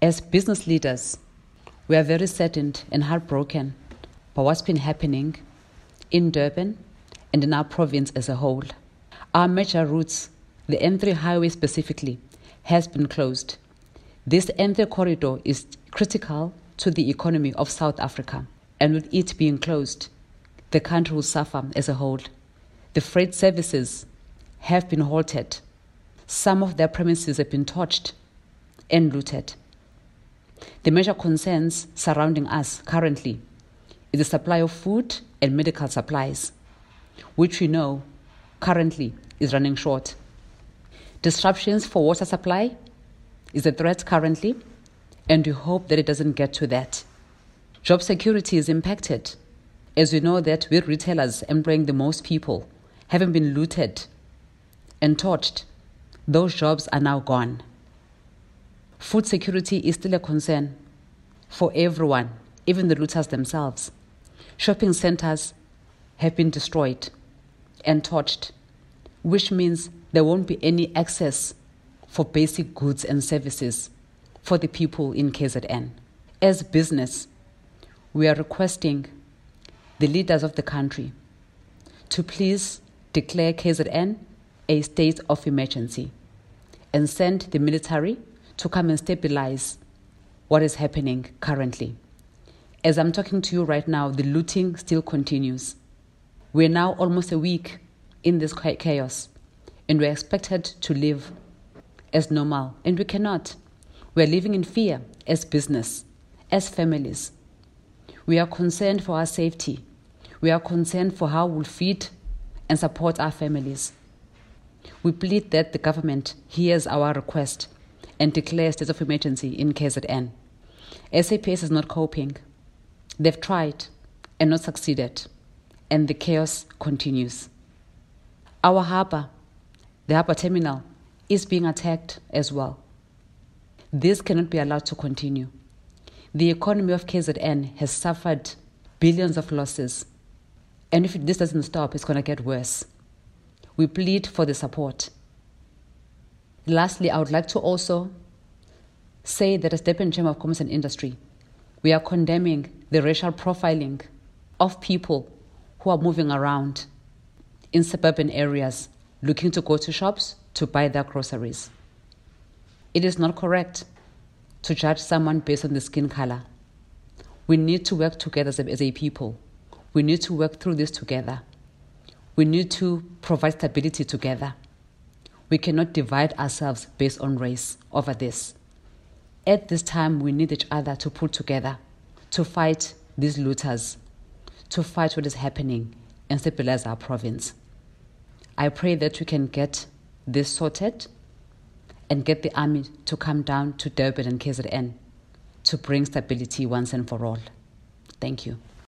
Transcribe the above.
As business leaders, we are very saddened and heartbroken by what's been happening in Durban and in our province as a whole. Our major routes, the N3 highway specifically, has been closed. This N3 corridor is critical to the economy of South Africa, and with it being closed, the country will suffer as a whole. The freight services have been halted. Some of their premises have been torched and looted. The major concerns surrounding us currently is the supply of food and medical supplies, which we know currently is running short. Disruptions for water supply is a threat currently, and we hope that it doesn't get to that. Job security is impacted, as we know that with retailers employing the most people having been looted and torched, those jobs are now gone. Food security is still a concern for everyone, even the looters themselves. Shopping centers have been destroyed and torched, which means there won't be any access for basic goods and services for the people in KZN. As business, we are requesting the leaders of the country to please declare KZN a state of emergency and send the military to come and stabilize what is happening currently. As I'm talking to you right now, the looting still continues. We're now almost a week in this chaos, and we're expected to live as normal, and we cannot. We're living in fear as business, as families. We are concerned for our safety. We are concerned for how we'll feed and support our families. We plead that the government hears our request and declares state of emergency in KZN. SAPS is not coping. They've tried and not succeeded, and the chaos continues. Our harbour, the harbour terminal, is being attacked as well. This cannot be allowed to continue. The economy of KZN has suffered billions of losses, and if this doesn't stop, it's going to get worse. We plead for the support. Lastly, I would like to also say that as Durban Chamber of Commerce and Industry, we are condemning the racial profiling of people who are moving around in suburban areas looking to go to shops to buy their groceries. It is not correct to judge someone based on the skin color. We need to work together as a, as a people. We need to work through this together. We need to provide stability together. We cannot divide ourselves based on race over this. At this time, we need each other to pull together to fight these looters, to fight what is happening and stabilize our province. I pray that we can get this sorted and get the army to come down to Durban and KZN to bring stability once and for all. Thank you.